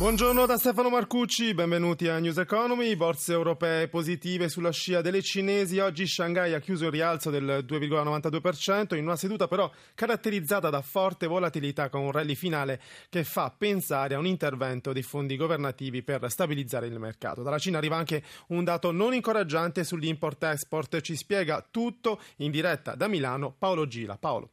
Buongiorno da Stefano Marcucci, benvenuti a News Economy. Borse europee positive sulla scia delle cinesi. Oggi Shanghai ha chiuso il rialzo del 2,92% in una seduta però caratterizzata da forte volatilità con un rally finale che fa pensare a un intervento dei fondi governativi per stabilizzare il mercato. Dalla Cina arriva anche un dato non incoraggiante sull'import-export. Ci spiega tutto in diretta da Milano Paolo Gila. Paolo.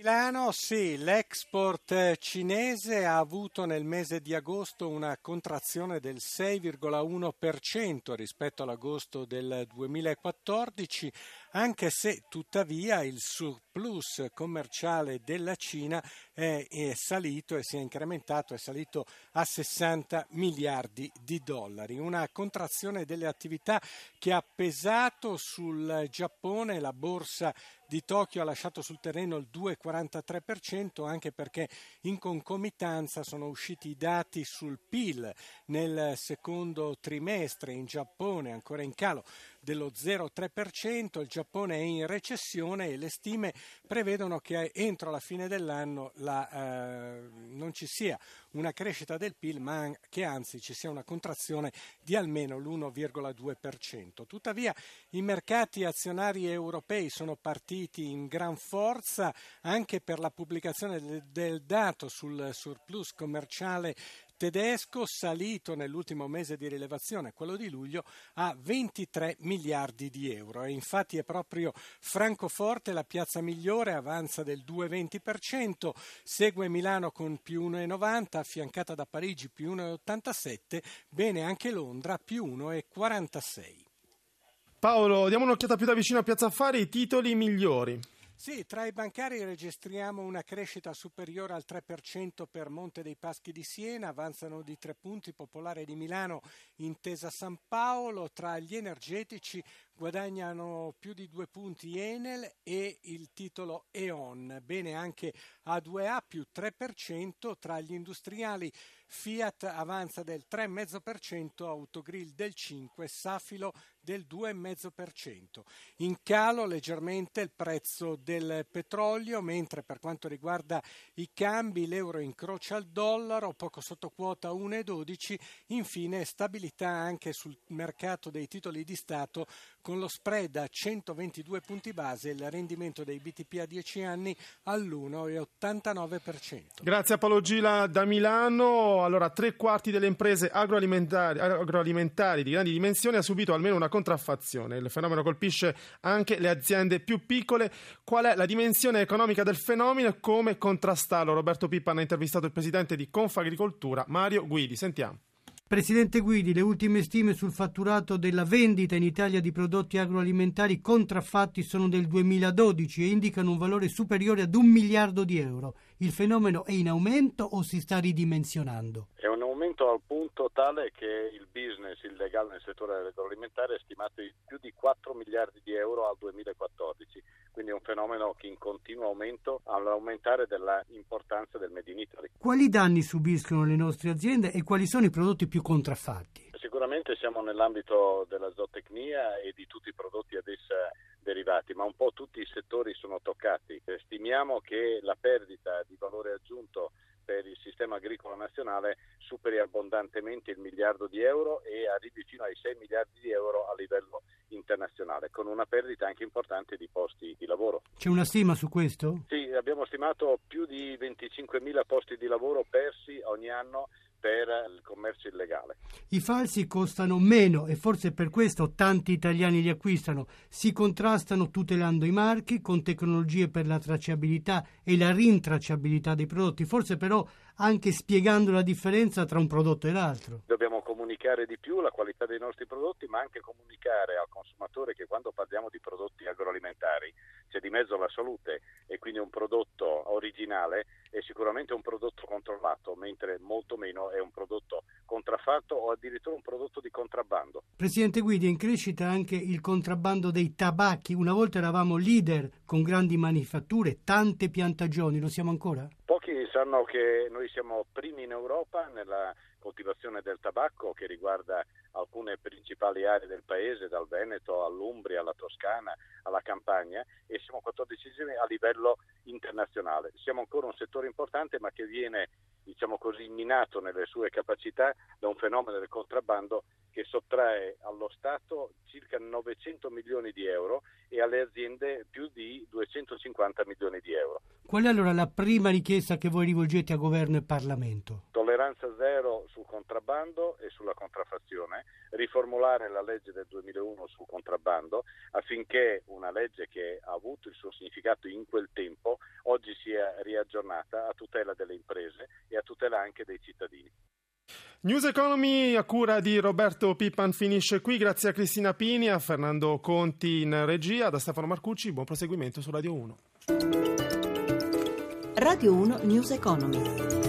Milano, sì, l'export cinese ha avuto nel mese di agosto una contrazione del 6,1% rispetto all'agosto del 2014, anche se tuttavia il surplus commerciale della Cina è, è, salito e si è incrementato, è salito a 60 miliardi di dollari. Una contrazione delle attività che ha pesato sul Giappone, la borsa di Tokyo ha lasciato sul terreno il 2,43% anche perché in concomitanza sono usciti i dati sul PIL nel secondo trimestre in Giappone ancora in calo dello 0,3%, il Giappone è in recessione e le stime prevedono che entro la fine dell'anno la, eh, non ci sia una crescita del PIL, ma che anzi ci sia una contrazione di almeno l'1,2%. Tuttavia i mercati azionari europei sono partiti in gran forza anche per la pubblicazione del dato sul surplus commerciale tedesco salito nell'ultimo mese di rilevazione, quello di luglio, a 23 miliardi di euro. E infatti è proprio Francoforte la piazza migliore, avanza del 2,20%, segue Milano con più 1,90, affiancata da Parigi più 1,87, bene anche Londra più 1,46. Paolo, diamo un'occhiata più da vicino a Piazza Affari, i titoli migliori. Sì, tra i bancari registriamo una crescita superiore al 3% per Monte dei Paschi di Siena, avanzano di tre punti Popolare di Milano, Intesa San Paolo, tra gli energetici guadagnano più di due punti Enel e il titolo E.ON, bene anche A2A più 3%, tra gli industriali. Fiat avanza del 3,5%, Autogrill del 5%, Safilo del 2,5%. In calo leggermente il prezzo del petrolio, mentre per quanto riguarda i cambi l'euro incrocia il dollaro, poco sotto quota 1,12, infine stabilità anche sul mercato dei titoli di Stato con lo spread a 122 punti base il rendimento dei BTP a 10 anni all'1,89%. Grazie a Paolo Gila da Milano. Allora, tre quarti delle imprese agroalimentari, agroalimentari di grandi dimensioni ha subito almeno una contraffazione. Il fenomeno colpisce anche le aziende più piccole. Qual è la dimensione economica del fenomeno e come contrastarlo? Roberto Pippa ha intervistato il presidente di Confagricoltura, Mario Guidi. Sentiamo. Presidente Guidi, le ultime stime sul fatturato della vendita in Italia di prodotti agroalimentari contraffatti sono del 2012 e indicano un valore superiore ad un miliardo di euro. Il fenomeno è in aumento o si sta ridimensionando? È un aumento al punto tale che il business illegale nel settore agroalimentare è stimato in più di 4 miliardi di euro al 2014, quindi è un fenomeno che in continuo aumento all'aumentare dell'importanza del Made in Italy. Quali danni subiscono le nostre aziende e quali sono i prodotti più contraffatti? Sicuramente siamo nell'ambito della zootecnia e di tutti i prodotti ad essa derivati, ma un po' tutti i settori sono toccati. Stimiamo che la perdita di valore aggiunto per il sistema agricolo nazionale superi abbondantemente il miliardo di euro e arrivi fino ai 6 miliardi di euro a livello internazionale, con una perdita anche importante di posti di lavoro. C'è una stima su questo? Sì, abbiamo stimato più di 25.000 posti di lavoro persi ogni anno per il commercio illegale. I falsi costano meno e forse per questo tanti italiani li acquistano. Si contrastano tutelando i marchi con tecnologie per la tracciabilità e la rintracciabilità dei prodotti. Forse però anche spiegando la differenza tra un prodotto e l'altro. Dobbiamo comunicare di più la qualità dei nostri prodotti, ma anche comunicare al consumatore che quando parliamo di prodotti agroalimentari c'è di mezzo la salute e quindi un prodotto originale è sicuramente un prodotto controllato, mentre molto meno è un prodotto contraffatto o addirittura un prodotto di contrabbando. Presidente Guidi, è in crescita anche il contrabbando dei tabacchi. Una volta eravamo leader con grandi manifatture, tante piantagioni, lo siamo ancora? Pochi sanno che noi siamo primi in Europa nella coltivazione del tabacco che riguarda alcune principali aree del paese, dal Veneto all'Umbria, alla Toscana, alla Campania e siamo 14 a livello internazionale. Siamo ancora un settore importante ma che viene diciamo così, minato nelle sue capacità da un fenomeno del contrabbando che sottrae allo Stato circa 900 milioni di euro e alle aziende più di 250 milioni di euro. Qual è allora la prima richiesta che voi rivolgete a governo e Parlamento? Tolleranza zero sul contrabbando e sulla contraffazione, riformulare la legge del 2001 sul contrabbando affinché una legge che ha avuto il suo significato in quel tempo oggi sia riaggiornata a tutela delle imprese e a tutela anche dei cittadini. News Economy a cura di Roberto Pippan finisce qui, grazie a Cristina Pini, a Fernando Conti in regia, da Stefano Marcucci, buon proseguimento su Radio 1. Radio 1 News Economy.